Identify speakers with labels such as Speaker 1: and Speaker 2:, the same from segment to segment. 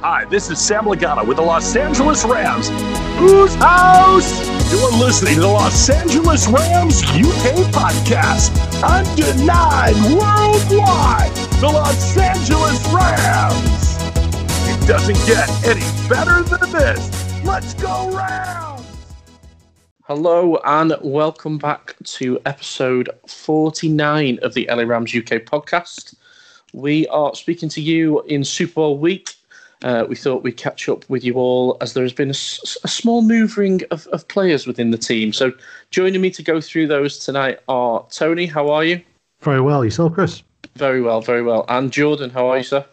Speaker 1: Hi, this is Sam Lagana with the Los Angeles Rams. Whose house? You're listening to the Los Angeles Rams UK podcast. Undenied worldwide. The Los Angeles Rams. It doesn't get any better than this. Let's go Rams!
Speaker 2: Hello and welcome back to episode 49 of the LA Rams UK podcast. We are speaking to you in Super Bowl week. Uh, we thought we'd catch up with you all as there has been a small moving of, of players within the team. So, joining me to go through those tonight are Tony. How are you?
Speaker 3: Very well. Yourself, Chris?
Speaker 2: Very well, very well. And Jordan, how are you, sir?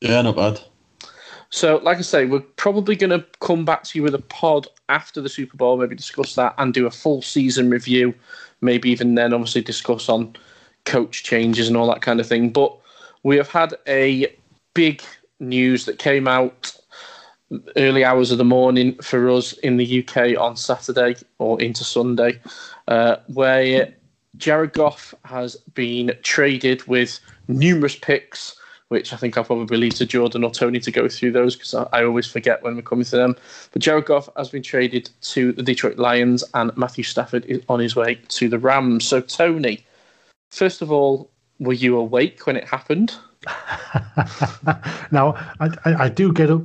Speaker 4: Yeah, not bad.
Speaker 2: So, like I say, we're probably going to come back to you with a pod after the Super Bowl, maybe discuss that and do a full season review. Maybe even then, obviously, discuss on coach changes and all that kind of thing. But we have had a big news that came out early hours of the morning for us in the UK on Saturday or into Sunday, uh, where Jared Goff has been traded with numerous picks, which I think I'll probably leave to Jordan or Tony to go through those because I, I always forget when we're coming to them. But Jared Goff has been traded to the Detroit Lions and Matthew Stafford is on his way to the Rams. So, Tony, first of all, were you awake when it happened?
Speaker 3: now, I, I, do get up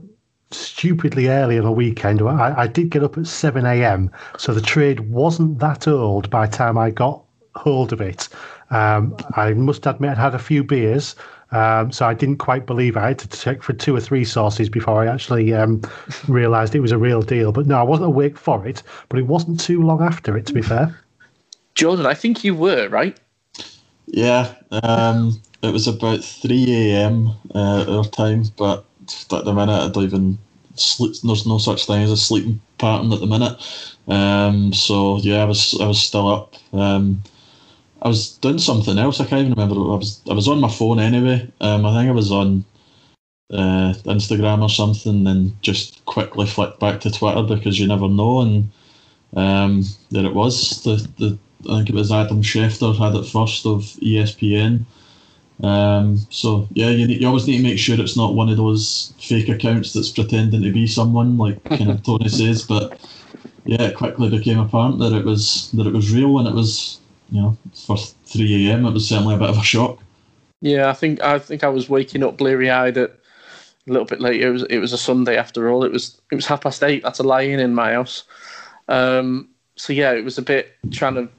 Speaker 3: stupidly early on a weekend. I, I did get up at 7 a.m., so the trade wasn't that old by the time I got hold of it. Um, I must admit, I'd had a few beers. Um, so I didn't quite believe. I had to check for two or three sources before I actually um, realised it was a real deal. But no, I wasn't awake for it. But it wasn't too long after it, to be fair.
Speaker 2: Jordan, I think you were, right?
Speaker 4: Yeah, um, it was about 3 a.m. Uh, our time, but at the minute I don't even sleep. There's no such thing as a sleeping pattern at the minute. Um, so yeah, I was I was still up. Um, I was doing something else. I can't even remember. I was I was on my phone anyway. Um, I think I was on uh, Instagram or something, and just quickly flicked back to Twitter because you never know. And um, there it was. The the I think it was Adam Schefter had it first of ESPN. Um, so yeah, you, need, you always need to make sure it's not one of those fake accounts that's pretending to be someone, like kind of Tony says. But yeah, it quickly became apparent that it was that it was real, and it was you know for three a.m. It was certainly a bit of a shock.
Speaker 2: Yeah, I think I think I was waking up bleary eyed at a little bit later. It was it was a Sunday after all. It was it was half past eight. That's a lie-in in my house. Um, so yeah, it was a bit trying to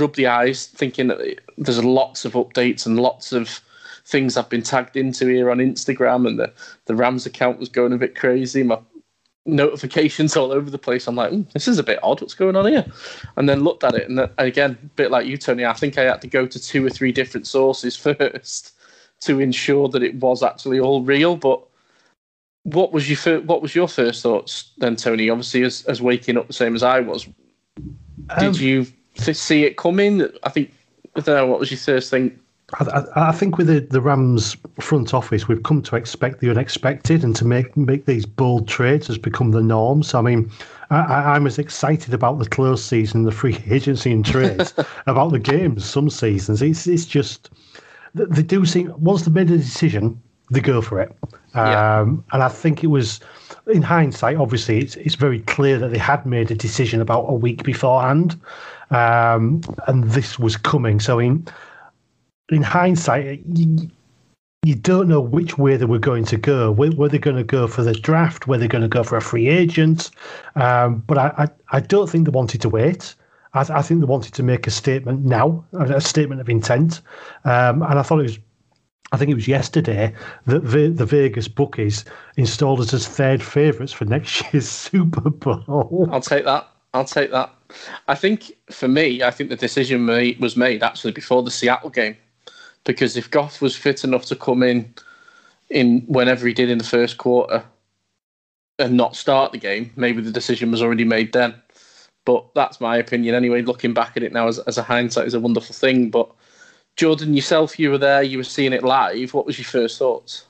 Speaker 2: rub the eyes, thinking that there's lots of updates and lots of things I've been tagged into here on Instagram, and the the Rams account was going a bit crazy. My notifications all over the place. I'm like, "Ooh, this is a bit odd. What's going on here? And then looked at it, and then, again, a bit like you, Tony. I think I had to go to two or three different sources first to ensure that it was actually all real. But what was your fir- what was your first thoughts then, Tony? Obviously, as as waking up the same as I was, did
Speaker 3: Um,
Speaker 2: you th- see it coming? I think I don't know. What was your first thing?
Speaker 3: I, I, I think with the, the Rams front office, we've come to expect the unexpected, and to make make these bold trades has become the norm. So, I mean, I, I'm as excited about the close season, the free agency and trades, about the games. Some seasons, it's it's just they they do seem once they've made a decision, they go for it.
Speaker 2: Yeah.
Speaker 3: Um, and I think it was, in hindsight, obviously, it's it's very clear that they had made a decision about a week beforehand, um, and this was coming. So, in in hindsight, you, you don't know which way they were going to go. Were, were they going to go for the draft? Were they going to go for a free agent? Um, but I, I, I don't think they wanted to wait. I, I think they wanted to make a statement now, a statement of intent. Um, and I thought it was, I think it was yesterday that the, the Vegas bookies installed us as third favourites for next year's Super Bowl.
Speaker 2: I'll take that. I'll take that. I think for me, I think the decision was made actually before the Seattle game, because if Goff was fit enough to come in in whenever he did in the first quarter and not start the game, maybe the decision was already made then. But that's my opinion anyway. Looking back at it now as, as a hindsight is a wonderful thing. But Jordan, yourself, you were there, you were seeing it live. What was your first thoughts?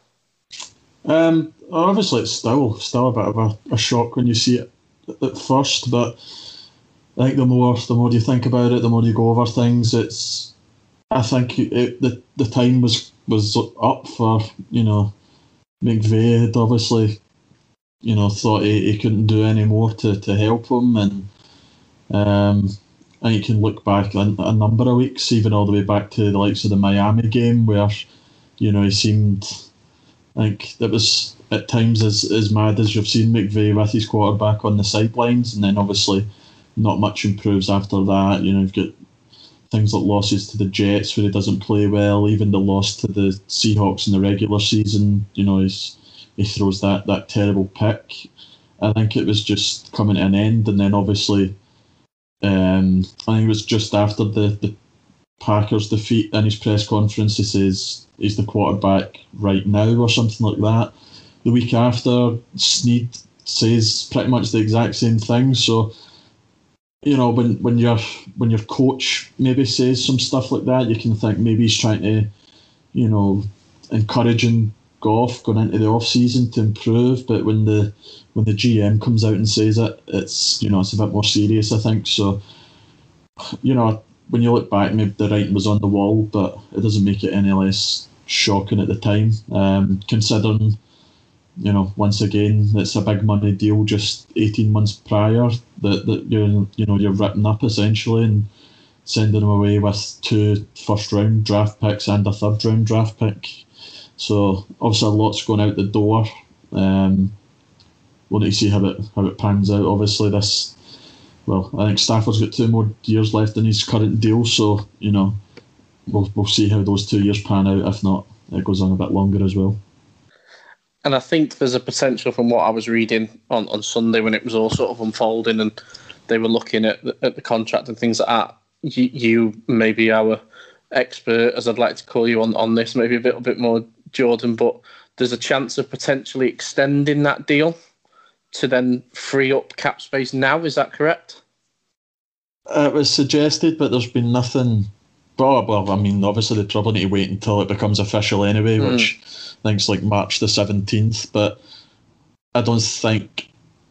Speaker 4: Um, obviously, it's still still a bit of a, a shock when you see it at first, but I think the more the more you think about it, the more you go over things. It's I think it, the the time was was up for you know McVay had obviously, you know, thought he, he couldn't do any more to, to help him, and um, and you can look back a, a number of weeks, even all the way back to the likes of the Miami game, where you know he seemed. Think that was at times as, as mad as you've seen McVay with his quarterback on the sidelines, and then obviously not much improves after that. You know, you've got things like losses to the Jets where he doesn't play well, even the loss to the Seahawks in the regular season. You know, he's, he throws that that terrible pick. I think it was just coming to an end, and then obviously, um, I think it was just after the the Packers defeat in his press conference, he says he's the quarterback right now or something like that. The week after, Snead says pretty much the exact same thing. So you know, when when your when your coach maybe says some stuff like that, you can think maybe he's trying to, you know, encouraging Goff going into the off season to improve. But when the when the GM comes out and says it, it's you know it's a bit more serious. I think so. You know, when you look back, maybe the writing was on the wall, but it doesn't make it any less shocking at the time. Um, considering you know, once again, it's a big money deal just 18 months prior that, that you're, you know, you're written up essentially and sending them away with two first round draft picks and a third round draft pick. So obviously a lot's going out the door. Um, we'll need to see how it how it pans out. Obviously this, well, I think Stafford's got two more years left in his current deal, so you know, we'll we'll see how those two years pan out. If not, it goes on a bit longer as well
Speaker 2: and I think there's a potential from what I was reading on, on Sunday when it was all sort of unfolding and they were looking at the, at the contract and things like that. You, you maybe our expert, as I'd like to call you on, on this, maybe a little bit more Jordan, but there's a chance of potentially extending that deal to then free up cap space now. Is that correct?
Speaker 4: Uh, it was suggested, but there's been nothing. Well, I mean, obviously they probably need to wait until it becomes official anyway, mm. which Things like March the 17th, but I don't think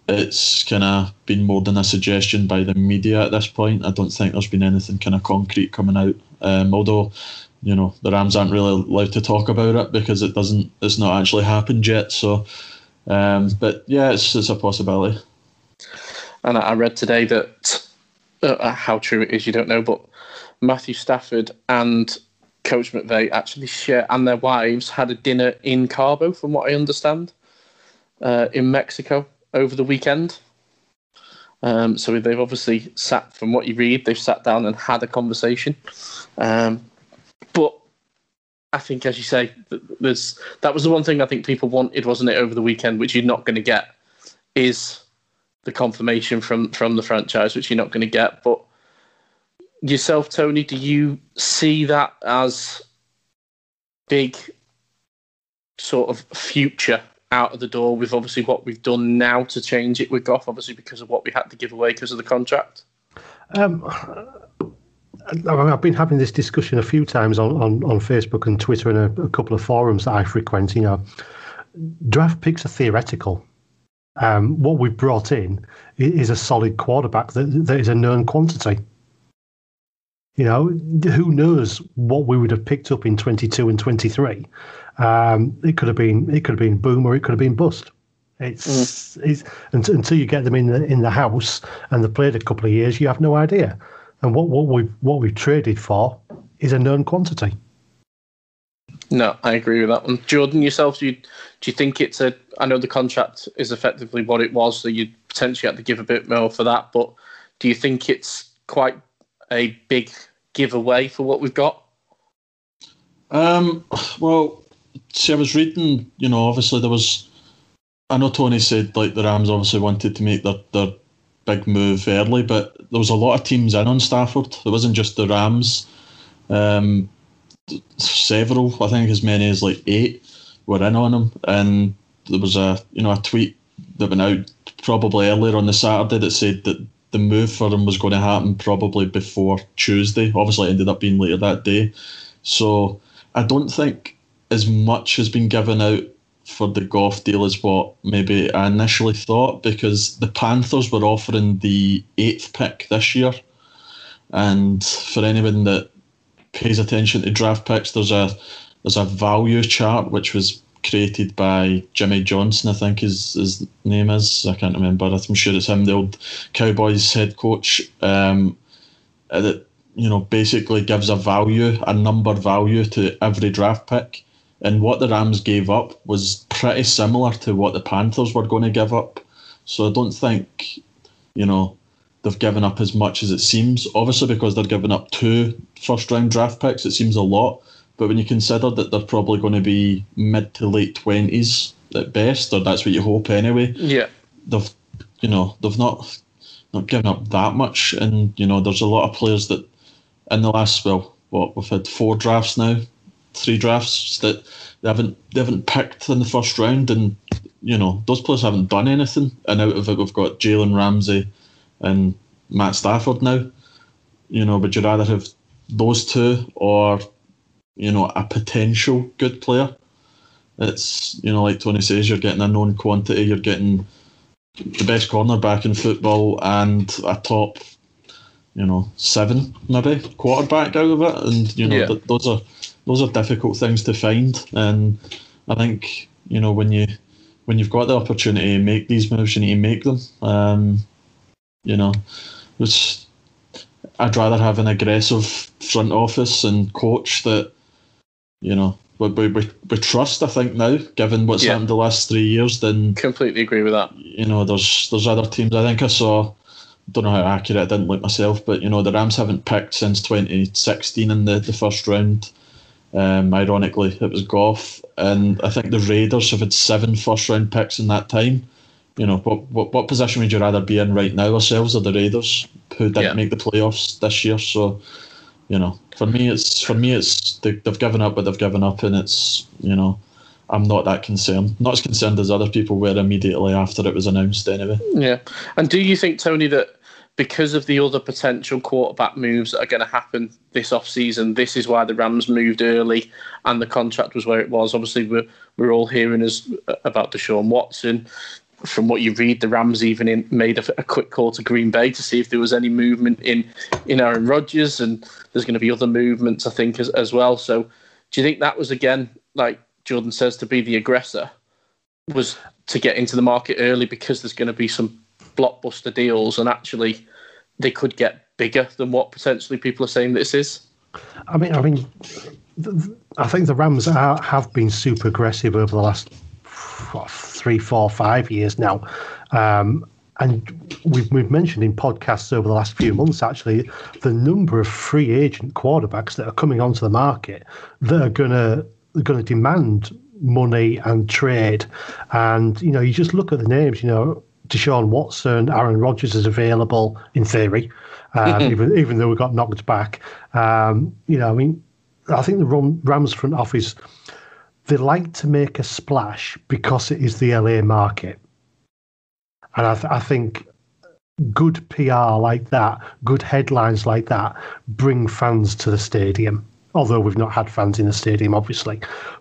Speaker 4: it's kind of been more than a suggestion by the media at this point. I don't think there's been anything kind of concrete coming out. Um, although, you know, the Rams aren't really allowed to talk about it because it doesn't, it's not actually happened yet. So, um, but yeah, it's, it's a possibility.
Speaker 2: And I read today that uh, how true it is, you don't know, but Matthew Stafford and Coach McVay actually share and their wives had a dinner in Cabo, from what I understand, uh, in Mexico over the weekend. Um, so they've obviously sat, from what you read, they've sat down and had a conversation. Um, but I think, as you say, there's that was the one thing I think people wanted, wasn't it, over the weekend, which you're not going to get, is the confirmation from from the franchise, which you're not going to get. But yourself, Tony, do you see that as big sort of future out of the door with obviously what we've done now to change it with Goff, obviously because of what we had to give away because of the contract? Um,
Speaker 3: I've been having this discussion a few times on, on, on Facebook and Twitter and a, a, couple of forums that I frequent. You know, draft picks are theoretical. Um, what we've brought in is a solid quarterback that, that is a known quantity. You know, who knows what we would have picked up in 22 and 23? Um, it could have been it could have been boom or it could have been bust. It's, mm. it's until you get them in the in the house and they've played a couple of years, you have no idea. And what what we what we've traded for is a known quantity.
Speaker 2: No, I agree with that one. Jordan, yourself, do you, do you think it's a? I know the contract is effectively what it was, so you potentially had to give a bit more for that. But do you think it's quite a big giveaway for what we've got?
Speaker 4: Um, well, see, I was reading, you know, obviously there was. I know Tony said like the Rams obviously wanted to make their, their big move early, but there was a lot of teams in on Stafford. It wasn't just the Rams. Um, several, I think as many as like eight, were in on him, and there was a you know a tweet that went out probably earlier on the Saturday that said that the move for him was going to happen probably before Tuesday. Obviously, it ended up being later that day. So I don't think as much has been given out for the Goff deal as what maybe I initially thought because the Panthers were offering the eighth pick this year. And for anyone that pays attention to draft picks, there's a there's a value chart which was created by Jimmy Johnson, I think his his name is. I can't remember. I'm sure it's him, the old Cowboys head coach. Um, that you know basically gives a value, a number value to every draft pick. And what the Rams gave up was pretty similar to what the Panthers were going to give up. So I don't think, you know, they've given up as much as it seems. Obviously, because they're giving up two first round draft picks, it seems a lot. But when you consider that they're probably going to be mid to late twenties at best, or that's what you hope anyway.
Speaker 2: Yeah,
Speaker 4: they've you know they've not not given up that much, and you know there's a lot of players that in the last well what we've had four drafts now, three drafts that they haven't they haven't picked in the first round, and you know those players haven't done anything. And out of it, we've got Jalen Ramsey and Matt Stafford now. You know, would you rather have those two or you know, a potential good player. It's you know, like Tony says, you're getting a known quantity. You're getting the best cornerback in football and a top, you know, seven maybe quarterback out of it. And you know,
Speaker 2: Yeah.
Speaker 4: th- those are those are difficult things to find. And I think you know when you when you've got the opportunity to make these moves, you need to make them. Um, you know, which I'd rather have an aggressive front office and coach that, you know, we, we, we, we trust, I think, now, given what's
Speaker 2: Yeah.
Speaker 4: happened the last three years, then,
Speaker 2: completely agree with that.
Speaker 4: you know, there's there's other teams. I think I saw, I don't know how accurate, I didn't look myself, but, you know, the Rams haven't picked since 2016 in the, the first round. Um, ironically, it was Goff, and I think the Raiders have had seven first round picks in that time. You know, what, what what position would you rather be in right now, ourselves or the Raiders, who didn't
Speaker 2: Yeah.
Speaker 4: make the playoffs this year? So, you know, for me, it's for me, it's they, they've given up what they've given up, and it's you know, I'm not that concerned. Not as concerned as other people were immediately after it was announced. Anyway,
Speaker 2: Yeah. And do you think, Tony, that because of the other potential quarterback moves that are going to happen this off season, this is why the Rams moved early and the contract was where it was? Obviously, we're, we're all hearing as, about Deshaun Watson. From what you read, the Rams even in, made a, a quick call to Green Bay to see if there was any movement in, in Aaron Rodgers, and there's going to be other movements, I think, as, as well. So, do you think that was again, like Jordan says, to be the aggressor? was to get into the market early because there's going to be some blockbuster deals and actually they could get bigger than what potentially people are saying this is.
Speaker 3: I mean, I mean, I think the Rams are, have been super aggressive over the last what, three, four, five years now, um, and we've we've mentioned in podcasts over the last few months actually the number of free agent quarterbacks that are coming onto the market that are gonna going to demand money and trade, and you know you just look at the names, you know. Deshaun Watson, Aaron Rodgers is available in theory, um, even even though we got knocked back. Um, you know, I mean, I think the Ram- Rams front office they like to make a splash because it is the LA market, and I, th- I think good PR like that, good headlines like that, bring fans to the stadium. Although we've not had fans in the stadium, obviously,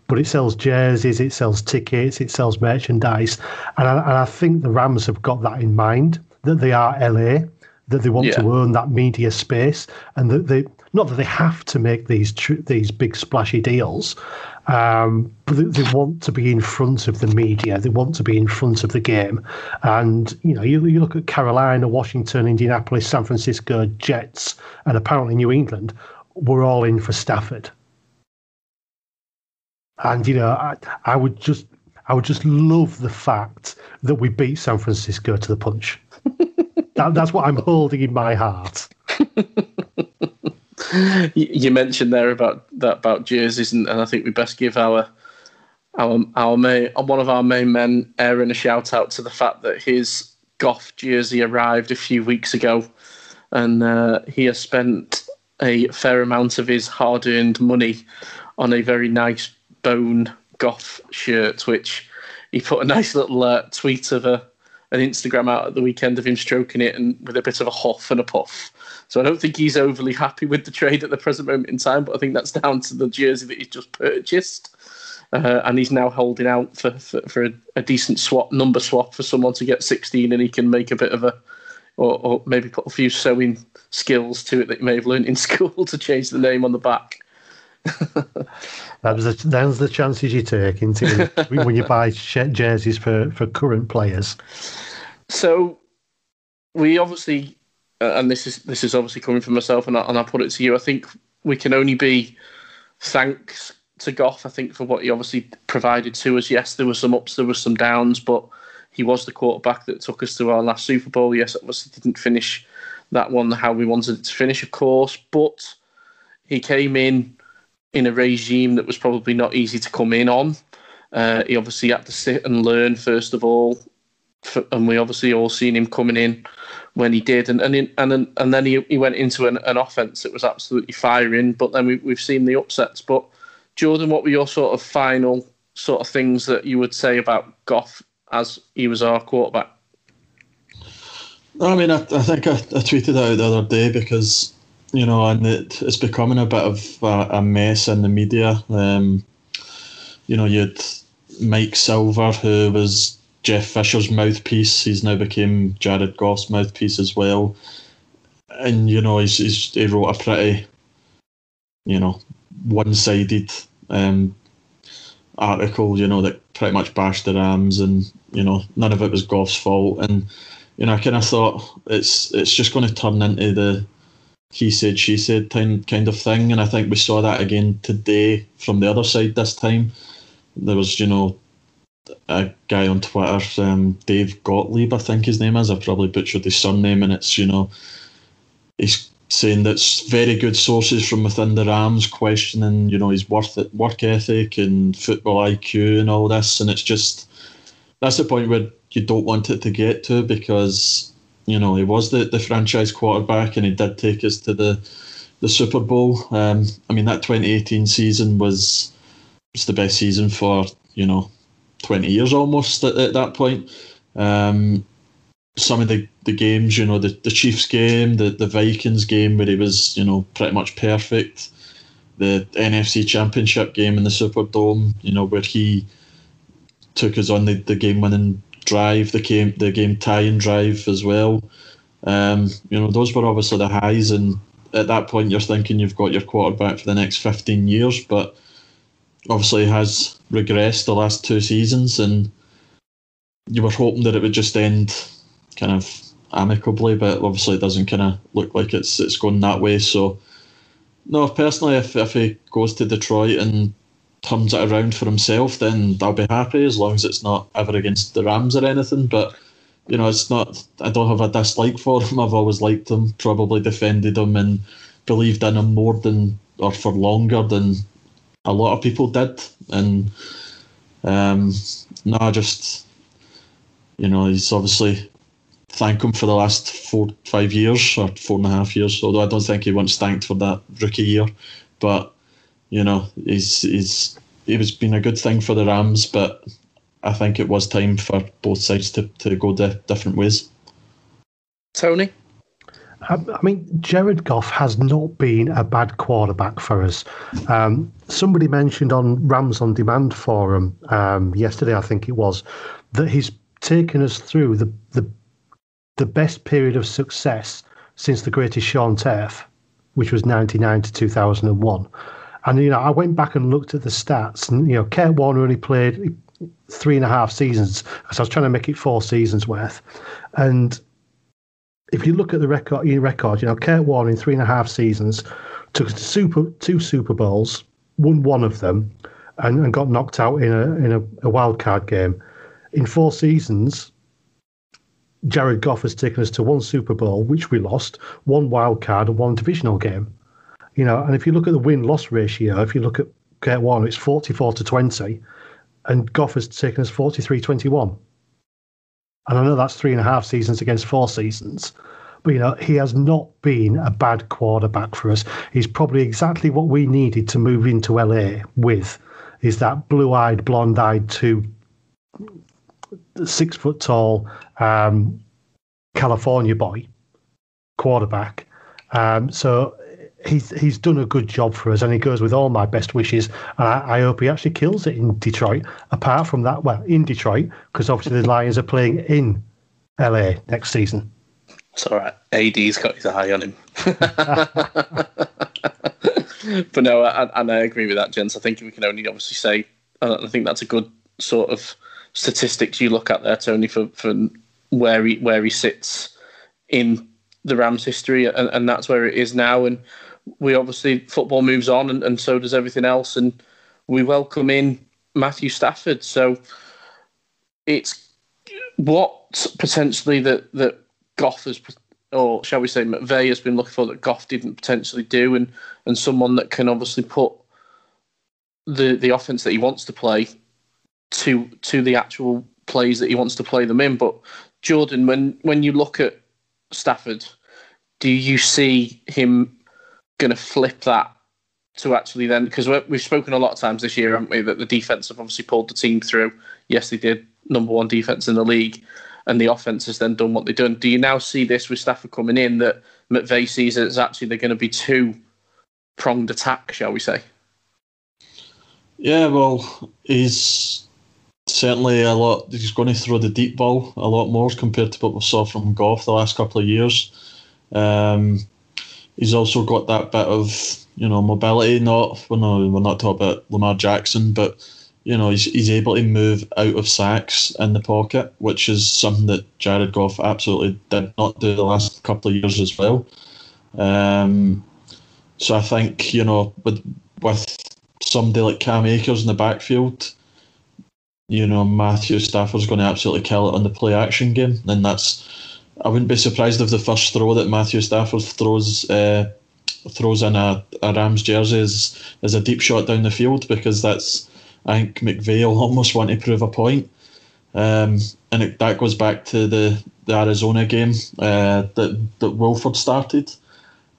Speaker 3: but it sells jerseys, it sells tickets, it sells merchandise, and I, and I think the Rams have got that in mind that they are LA, that they want
Speaker 2: Yeah.
Speaker 3: to own that media space, and that they not that they have to make these tr- these big splashy deals, um, but they, they want to be in front of the media. They want to be in front of the game, and you know you, you look at Carolina, Washington, Indianapolis, San Francisco, Jets, and apparently New England. We're all in for Stafford, and you know I, I would just I would just love the fact that we beat San Francisco to the punch. that, that's what I'm holding in my heart.
Speaker 2: You, mentioned there about that about jerseys, and, and I think we best give our our our main one of our main men, Aaron, a shout out to the fact that his Goff jersey arrived a few weeks ago, and uh, he has spent a fair amount of his hard earned money on a very nice bone Goff shirt, which he put a nice little uh, tweet of a an Instagram out at the weekend of him stroking it and with a bit of a huff and a puff. So I don't think he's overly happy with the trade at the present moment in time, but I think that's down to the jersey that he's just purchased. Uh, and he's now holding out for, for, for a, a decent swap number swap for someone to get 16 and he can make a bit of a or, or maybe put a few sewing skills to it that you may have learned in school to change the name on the back.
Speaker 3: That was the, those the chances you take into when you buy jerseys for, for current players.
Speaker 2: So we obviously, uh, and this is this is obviously coming from myself, and I, and I put it to you. I think we can only be thanks to Goff. I think for what he obviously provided to us. Yes, there were some ups, there were some downs, but he was the quarterback that took us to our last Super Bowl. Yes, obviously didn't finish that one how we wanted it to finish, of course, but he came in in a regime that was probably not easy to come in on. Uh, he obviously had to sit and learn first of all, for, and we obviously all seen him coming in when he did, and and in, and and then he, he went into an, an offense that was absolutely firing. But then we, we've seen the upsets. But Jordan, what were your sort of final sort of things that you would say about Goff as he was our quarterback?
Speaker 4: I mean, I, I think I, I tweeted out the other day because you know, and it, it's becoming a bit of a, a mess in the media. Um, you know, you had Mike Silver, who was Jeff Fisher's mouthpiece. He's now became Jared Goff's mouthpiece as well. And, you know, he's, he's he wrote a pretty, you know, one sided um, article, you know, that pretty much bashed the Rams and, you know, none of it was Goff's fault. And, you know, I kind of thought it's it's just going to turn into the he said, she said kind of thing. And I think we saw that again today from the other side this time. There was, you know, a guy on Twitter, um, Dave Gottlieb, I think his name is. I've probably butchered his surname, and it's, you know, he's saying that's very good sources from within the Rams questioning, you know, his worth work ethic and football IQ and all this. And it's just, that's the point where you don't want it to get to because you know, he was the, the franchise quarterback and he did take us to the the Super Bowl. Um, I mean, that 2018 season was was the best season for you know 20 years almost at, at that point. Um, some of the, the games, you know, the, the Chiefs game, the, the Vikings game where he was, you know, pretty much perfect. The NFC Championship game in the Superdome, you know, where he took us on the, the game winning drive, the game the game tying drive as well. Um, you know, those were obviously the highs, and at that point, you're thinking you've got your quarterback for the next 15 years, but obviously has regressed the last two seasons, and you were hoping that it would just end kind of amicably, but obviously it doesn't kind of look like it's it's going that way. So, no, personally, if if he goes to Detroit and turns it around for himself, then I'll be happy as long as it's not ever against the Rams or anything. But you know, it's not. I don't have a dislike for him. I've always liked him. Probably defended him and believed in him more than or for longer than a lot of people did. And um, no, I just you know, he's obviously thank him for the last four, five years or four and a half years. Although I don't think he once thanked for that rookie year, but you know, he's he's it was been a good thing for the Rams, but I think it was time for both sides to, to go di- different ways.
Speaker 2: Tony?
Speaker 3: I mean, Jared Goff has not been a bad quarterback for us. Um, somebody mentioned on Rams on Demand forum um, yesterday, I think it was, that he's taken us through the, the the best period of success since the greatest Show on Turf, which was 99 to 2001. And you know, I went back and looked at the stats, and you know, Kurt Warner only played three and a half seasons so I was trying to make it four seasons worth. And if you look at the record, your record, you know, Kurt Warner in three and a half seasons took super two Super Bowls, won one of them, and, and got knocked out in a in a, a wild card game. In four seasons, Jared Goff has taken us to one Super Bowl, which we lost, one wild card, and one divisional game. You know, and if you look at the win loss ratio, if you look at Kurt Warner, it's 44 to 20, and Goff has taken us 43 21. And I know that's three and a half seasons against four seasons, but you know, he has not been a bad quarterback for us. He's probably exactly what we needed to move into LA with is that blue eyed, blonde eyed, two six foot tall um, California boy quarterback. Um, so he's he's done a good job for us, and he goes with all my best wishes. And I, I hope he actually kills it in Detroit. Apart from that, well, in Detroit, because obviously the Lions are playing in LA next season.
Speaker 2: It's all right. AD's got his eye on him. but no, and I agree with that, gents. I think we can only obviously say, uh, I think that's a good sort of statistics you look at there, Tony, for, for where he where he sits in the Rams' history, and, and that's where it is now. And we obviously football moves on, and, and so does everything else. And we welcome in Matthew Stafford. So it's what potentially that that Goff has, or shall we say, McVay has been looking for that Goff didn't potentially do, and and someone that can obviously put the the offense that he wants to play to to the actual plays that he wants to play them in. But Jordan, when when you look at Stafford, do you see him going to flip that to actually then? Because we've spoken a lot of times this year, haven't we, that the defense have obviously pulled the team through. Yes, they did number one defense in the league, and the offense has then done what they've done. Do you now see this with Stafford coming in that McVay sees it as actually they're going to be two pronged attack, shall we say?
Speaker 4: Yeah, well, he's certainly a lot. He's going to throw the deep ball a lot more compared to what we saw from Goff the last couple of years. Um, he's also got that bit of you know mobility. Not we're not we're not talking about Lamar Jackson, but you know he's he's able to move out of sacks in the pocket, which is something that Jared Goff absolutely did not do the last couple of years as well. Um, so I think you know with with somebody like Cam Akers in the backfield, you know Matthew Stafford's going to absolutely kill it on the play action game, and that's I wouldn't be surprised if the first throw that Matthew Stafford throws uh, throws in a, a Rams jersey is, is a deep shot down the field because that's I think will almost want to prove a point. Um, and it, that goes back to the, the Arizona game uh, that that Wolford started.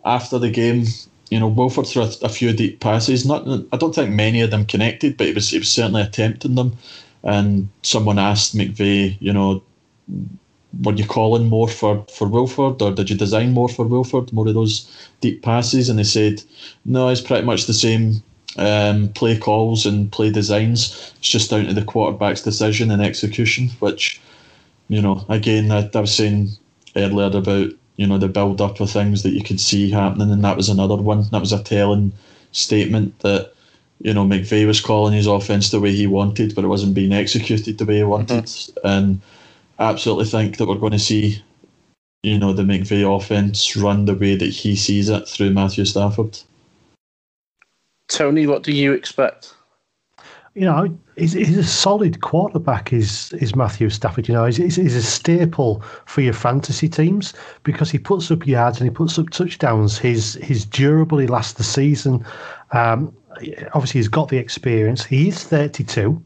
Speaker 4: After the game, you know, Wolford threw a, a, few deep passes. Not, I don't think many of them connected, but he was he was certainly attempting them. And someone asked McVay, you know, were you calling more for, for Wolford or did you design more for Wolford, more of those deep passes? And they said, no, it's pretty much the same um, play calls and play designs. It's just down to the quarterback's decision and execution, which, you know, again, I, I was saying earlier about, you know, the build up of things that you could see happening, and that was another one. That was a telling statement that, you know, McVay was calling his offense the way he wanted, but it wasn't being executed the way he wanted. Mm-hmm. And absolutely think that we're going to see, you know, the McVay offense run the way that he sees it through Matthew Stafford.
Speaker 2: Tony, what do you expect?
Speaker 3: You know, he's, he's a solid quarterback. Is is Matthew Stafford? You know, he's, he's a staple for your fantasy teams because he puts up yards and he puts up touchdowns. He's he's durable. He lasts the season. Um, obviously, he's got the experience. He's thirty two.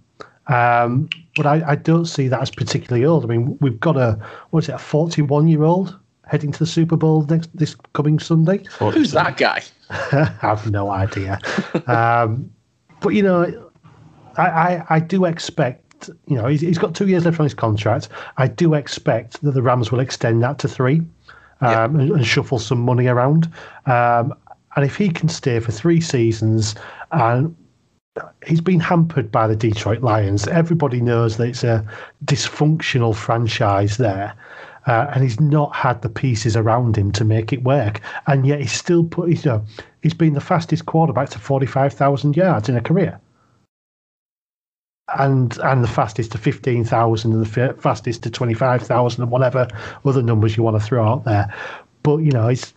Speaker 3: Um, but I, I, don't see that as particularly old. I mean, we've got a what is it, a forty-one-year-old heading to the Super Bowl next this coming Sunday.
Speaker 2: Who's that guy?
Speaker 3: I have no idea. um, but you know, I, I, I do expect. You know, he's, he's got two years left on his contract. I do expect that the Rams will extend that to three, um, yeah. and, and, shuffle some money around. Um, and if he can stay for three seasons and he's been hampered by the Detroit Lions. Everybody knows that it's a dysfunctional franchise there. Uh, and he's not had the pieces around him to make it work. And yet he's still put, you know, he's been the fastest quarterback to 45,000 yards in a career. And and the fastest to 15,000 and the fastest to 25,000 and whatever other numbers you want to throw out there. But, you know, he's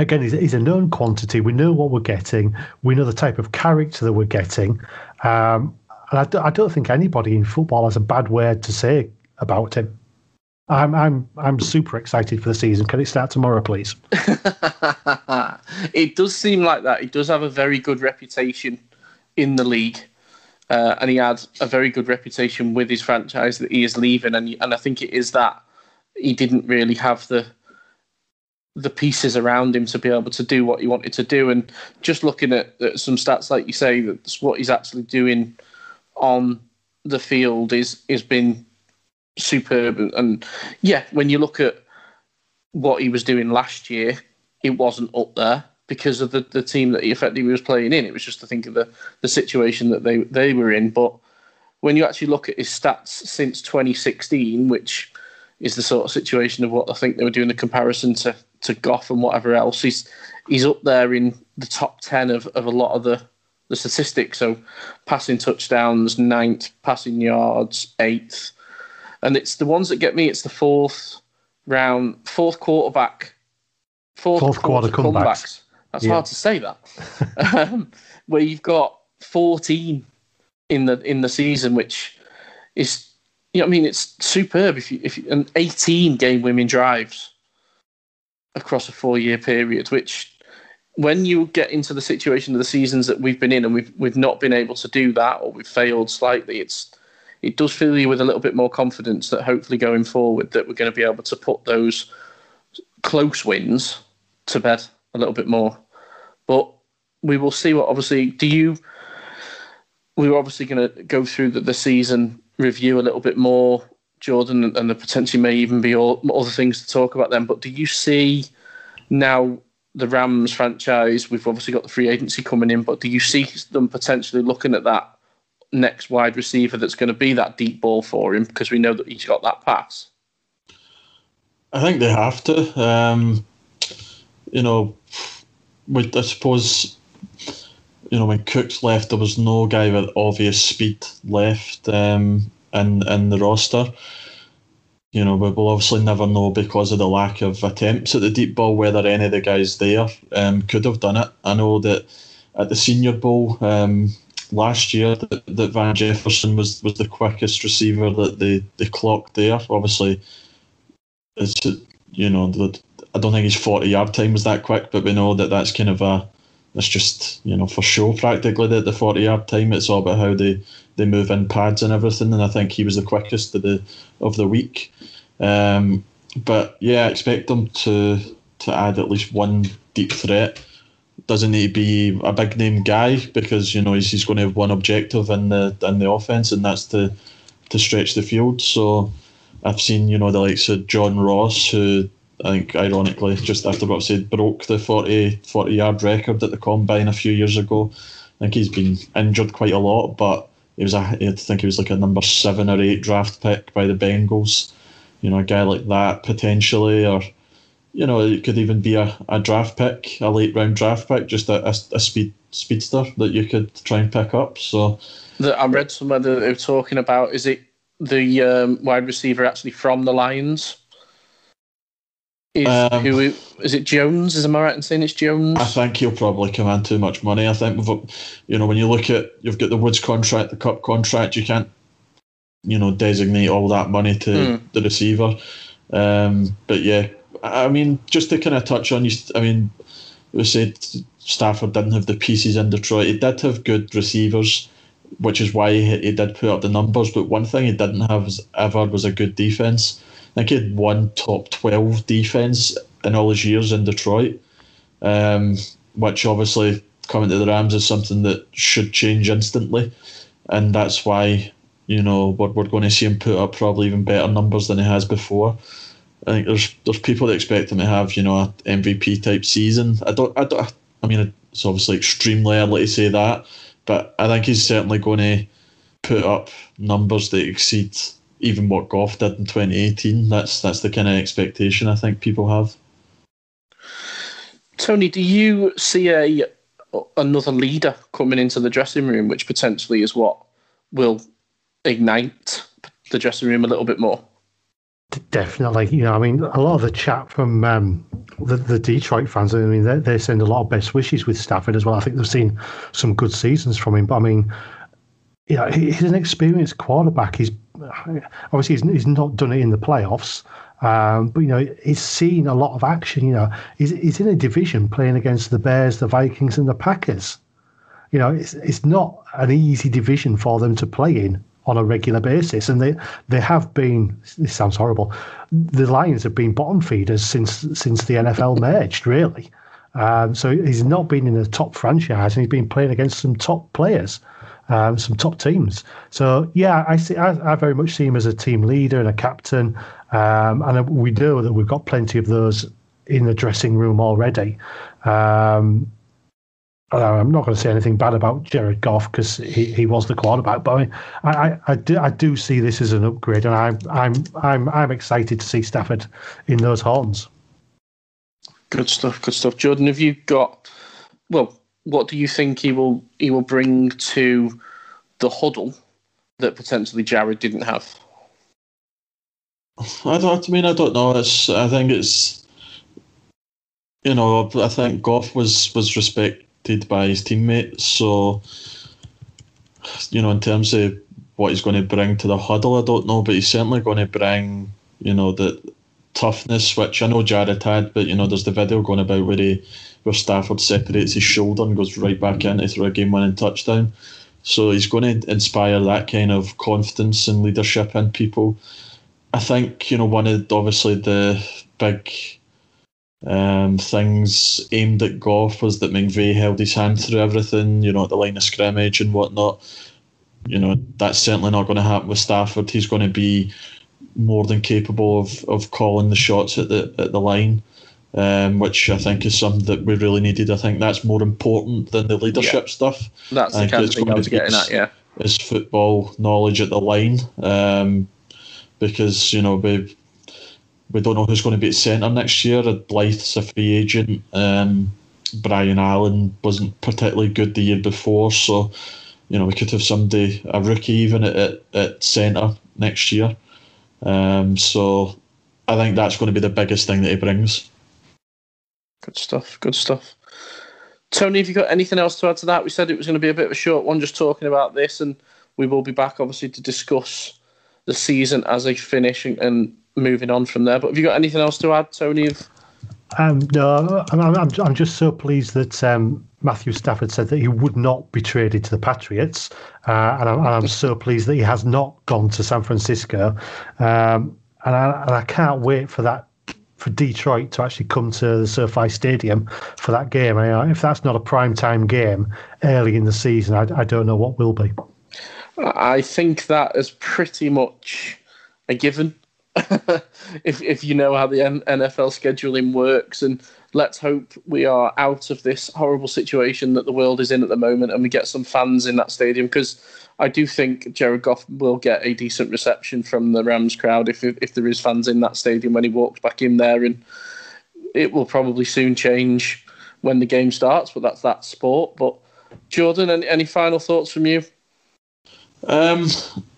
Speaker 3: again, he's, he's, a known quantity. We know what we're getting. We know the type of character that we're getting. Um, and I, do, I don't think anybody in football has a bad word to say about him. I'm I'm I'm super excited for the season. Can it start tomorrow, please?
Speaker 2: it does seem like that. He does have a very good reputation in the league, uh, and he had a very good reputation with his franchise that he is leaving. And and I think it is that he didn't really have the the pieces around him to be able to do what he wanted to do. And just looking at, at some stats, like you say, that's what he's actually doing on the field is is been superb. And yeah, when you look at what he was doing last year, it wasn't up there because of the, the team that he effectively was playing in. It was just to think of the, the situation that they they were in. But when you actually look at his stats since 2016, which is the sort of situation of what I think they were doing the comparison to to Goff and whatever else, he's he's up there in the top ten of, of a lot of the, the statistics. So passing touchdowns, ninth, passing yards, eighth. And it's the ones that get me, it's the fourth round, fourth quarterback, fourth,
Speaker 3: Fourth quarter comebacks.
Speaker 2: That's
Speaker 3: Yeah.
Speaker 2: hard to say that. um, where you've got 14 in the in the season, which is you know, I mean, it's superb if you if you, and 18 game winning drives across a four year period, which when you get into the situation of the seasons that we've been in and we've we've not been able to do that or we've failed slightly, it's it does fill you with a little bit more confidence that hopefully going forward that we're going to be able to put those close wins to bed a little bit more. But we will see what obviously do you we were obviously going to go through the, the season review a little bit more, Jordan, and, there potentially may even be all, other things to talk about then. But do you see now the Rams franchise? We've obviously got the free agency coming in, but do you see them potentially looking at that next wide receiver that's going to be that deep ball for him because we know that he's got that pass?
Speaker 4: I think they have to. Um, you know, with I suppose, you know, when Cooks left, there was no guy with obvious speed left um, in in the roster. You know, we will obviously never know because of the lack of attempts at the deep ball whether any of the guys there um, could have done it. I know that at the Senior Bowl um, last year, that, that Van Jefferson was, was the quickest receiver that they, they clocked there. Obviously, it's you know the, I don't think his forty yard time was that quick, but we know that that's kind of a that's just you know for show practically that the forty yard time. It's all about how they, they move in pads and everything, and I think he was the quickest of the of the week. Um, but yeah, I expect them to to add at least one deep threat. Doesn't need to be a big name guy because you know he's, he's going to have one objective in the in the offense, and that's to to stretch the field. So I've seen, you know, the likes of John Ross, who I think, ironically, just after what I said, broke the 40, 40 yard record at the combine a few years ago. I think he's been injured quite a lot, but he was, a, I think he was like a number seven or eight draft pick by the Bengals. You know, a guy like that potentially, or you know, it could even be a, a draft pick, a late round draft pick, just a, a, a speed speedster that you could try and pick up. So
Speaker 2: I read somewhere that they were talking about. Is it the um, wide receiver actually from the Lions? Is
Speaker 4: Um,
Speaker 2: who is it? Jones? Is am I right in saying it's Jones?
Speaker 4: I think he'll probably command too much money. I think, we've, you know, when you look at you've got the Woods contract, the Kupp contract, you can't, you know, designate all that money to
Speaker 2: Mm.
Speaker 4: the receiver. Um, but yeah, I I mean, just to kind of touch on you, I mean, we said Stafford didn't have the pieces in Detroit. He did have good receivers, which is why he, he did put up the numbers. But one thing he didn't have was, ever was a good defense. I think he had one top twelve defense in all his years in Detroit, um, which obviously coming to the Rams is something that should change instantly, and that's why you know we're, we're going to see him put up probably even better numbers than he has before. I think there's there's people that expect him to have you know a MVP type season. I don't I don't I mean it's obviously extremely early to say that, but I think he's certainly going to put up numbers that exceed even what Goff did in 2018. That's that's the kind of expectation I think people have.
Speaker 2: Tony, do you see a another leader coming into the dressing room, which potentially is what will ignite the dressing room a little bit more?
Speaker 3: Definitely, you know, I mean, a lot of the chat from um, the, the Detroit fans, I mean, they, they send a lot of best wishes with Stafford as well. I think they've seen some good seasons from him, but I mean, you know, he- he's an experienced quarterback. He's obviously he's, he's not done it in the playoffs, um, but you know, he's seen a lot of action. You know, he's, he's in a division playing against the Bears, the Vikings, and the Packers. You know, it's it's not an easy division for them to play in on a regular basis, and they they have been. This sounds horrible. The Lions have been bottom feeders since since the NFL merged, really. Um, so he's not been in a top franchise, and he's been playing against some top players, um, some top teams. So yeah, I see. I, I very much see him as a team leader and a captain, um, and we know that we've got plenty of those in the dressing room already. Um, I'm not going to say anything bad about Jared Goff because he, he was the quarterback, but I, I, I, I, do, I do see this as an upgrade, and I'm I'm I'm I'm excited to see Stafford in those horns.
Speaker 2: Good stuff. Good stuff. Jordan, have you got? Well, what do you think he will he will bring to the huddle that potentially Jared didn't have?
Speaker 4: I don't. I mean, I don't know. It's. I think it's. You know, I think Goff was was respected by his teammates. So, you know, in terms of what he's going to bring to the huddle, I don't know, but he's certainly going to bring, you know, the toughness, which I know Jared had, but you know, there's the video going about where he, where Stafford separates his shoulder and goes right back in to throw a game-winning touchdown. So he's going to inspire that kind of confidence and leadership in people. I think you know one of obviously the big um, things aimed at Goff was that McVay held his hand through everything. You know, at the line of scrimmage and whatnot. You know, that's certainly not going to happen with Stafford. He's going to be more than capable of, of calling the shots at the at the line, um, which I think is something that we really needed. I think that's more important than the leadership yeah. stuff.
Speaker 2: That's the kind of thing I was getting at. Yeah,
Speaker 4: is football knowledge at the line. Um, because you know we we don't know who's going to be at centre next year. Blythe's a free agent. Um, Brian Allen wasn't particularly good the year before, so you know we could have somebody a rookie even at at, at centre next year. Um, so I think that's going to be the biggest thing that he brings.
Speaker 2: Good stuff. Good stuff. Tony, have you got anything else to add to that? We said it was going to be a bit of a short one, just talking about this, and we will be back obviously to discuss the season as a finish and, and moving on from there. But have you got anything else to add, Tony?
Speaker 3: Um, no, I'm, I'm, I'm just so pleased that um, Matthew Stafford said that he would not be traded to the Patriots, uh, and, I'm, and, I'm, so pleased that he has not gone to San Francisco, um, and, I, and I can't wait for that for Detroit to actually come to the SoFi Stadium for that game. I, if that's not a prime time game early in the season, I, I don't know what will be.
Speaker 2: I think that is pretty much a given. if if you know how the NFL scheduling works, and let's hope we are out of this horrible situation that the world is in at the moment, and we get some fans in that stadium because I do think Jared Goff will get a decent reception from the Rams crowd if if there is fans in that stadium when he walks back in there, and it will probably soon change when the game starts. But that's that sport. But Jordan, any, any final thoughts from you?
Speaker 4: Um,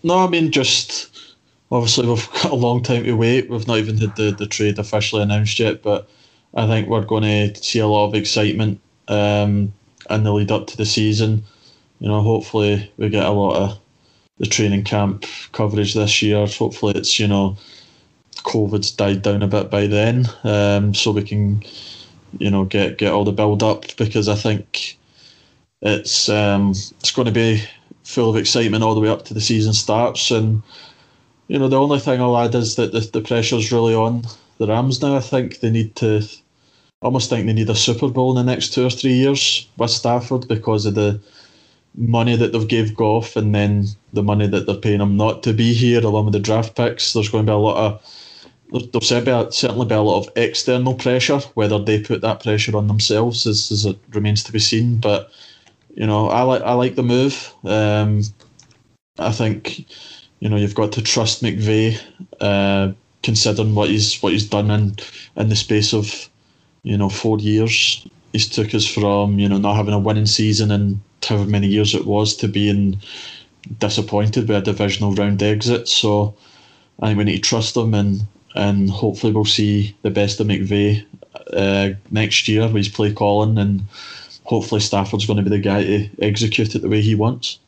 Speaker 4: no, I mean just obviously we've got a long time to wait. We've not even had the, the trade officially announced yet, but I think we're going to see a lot of excitement um, in the lead up to the season. You know, hopefully we get a lot of the training camp coverage this year. Hopefully it's you know COVID's died down a bit by then, um, so we can you know get get all the build up because I think it's um, it's going to be full of excitement all the way up to the season starts. And you know, the only thing I'll add is that the, the pressure's really on the Rams now. I think they need to almost think they need a Super Bowl in the next two or three years with Stafford because of the money that they've gave Goff and then the money that they're paying him not to be here along with the draft picks. There's going to be a lot of there'll certainly be a lot of external pressure. Whether they put that pressure on themselves is, is it remains to be seen. But you know, I like I like the move. Um, I think you know you've got to trust McVay, uh, considering what he's what he's done in in the space of you know four years. He's took us from you know not having a winning season and however many years it was to being disappointed by a divisional round exit. So I think we need to trust him and and hopefully we'll see the best of McVay uh, next year with his play calling and hopefully Stafford's going to be the guy to execute it the way he wants.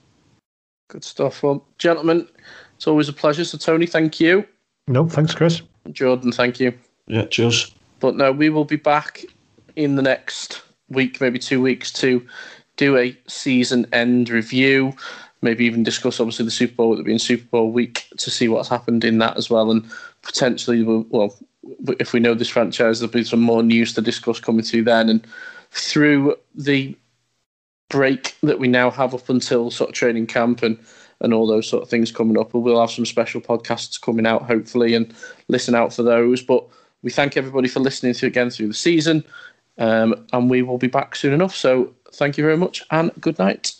Speaker 2: Good stuff. Well, gentlemen, it's always a pleasure. So, Tony, thank you.
Speaker 3: No, thanks, Chris.
Speaker 2: Jordan, thank you.
Speaker 4: Yeah, cheers.
Speaker 2: But no, we will be back in the next week, maybe two weeks, to do a season end review. Maybe even discuss obviously the Super Bowl, it being Super Bowl week, to see what's happened in that as well, and potentially, well, if we know this franchise, there'll be some more news to discuss coming through then, and through the break that we now have up until sort of training camp and and all those sort of things coming up. We'll have some special podcasts coming out hopefully and listen out for those. But we thank everybody for listening to again through the season, um, and we will be back soon enough. So thank you very much and good night.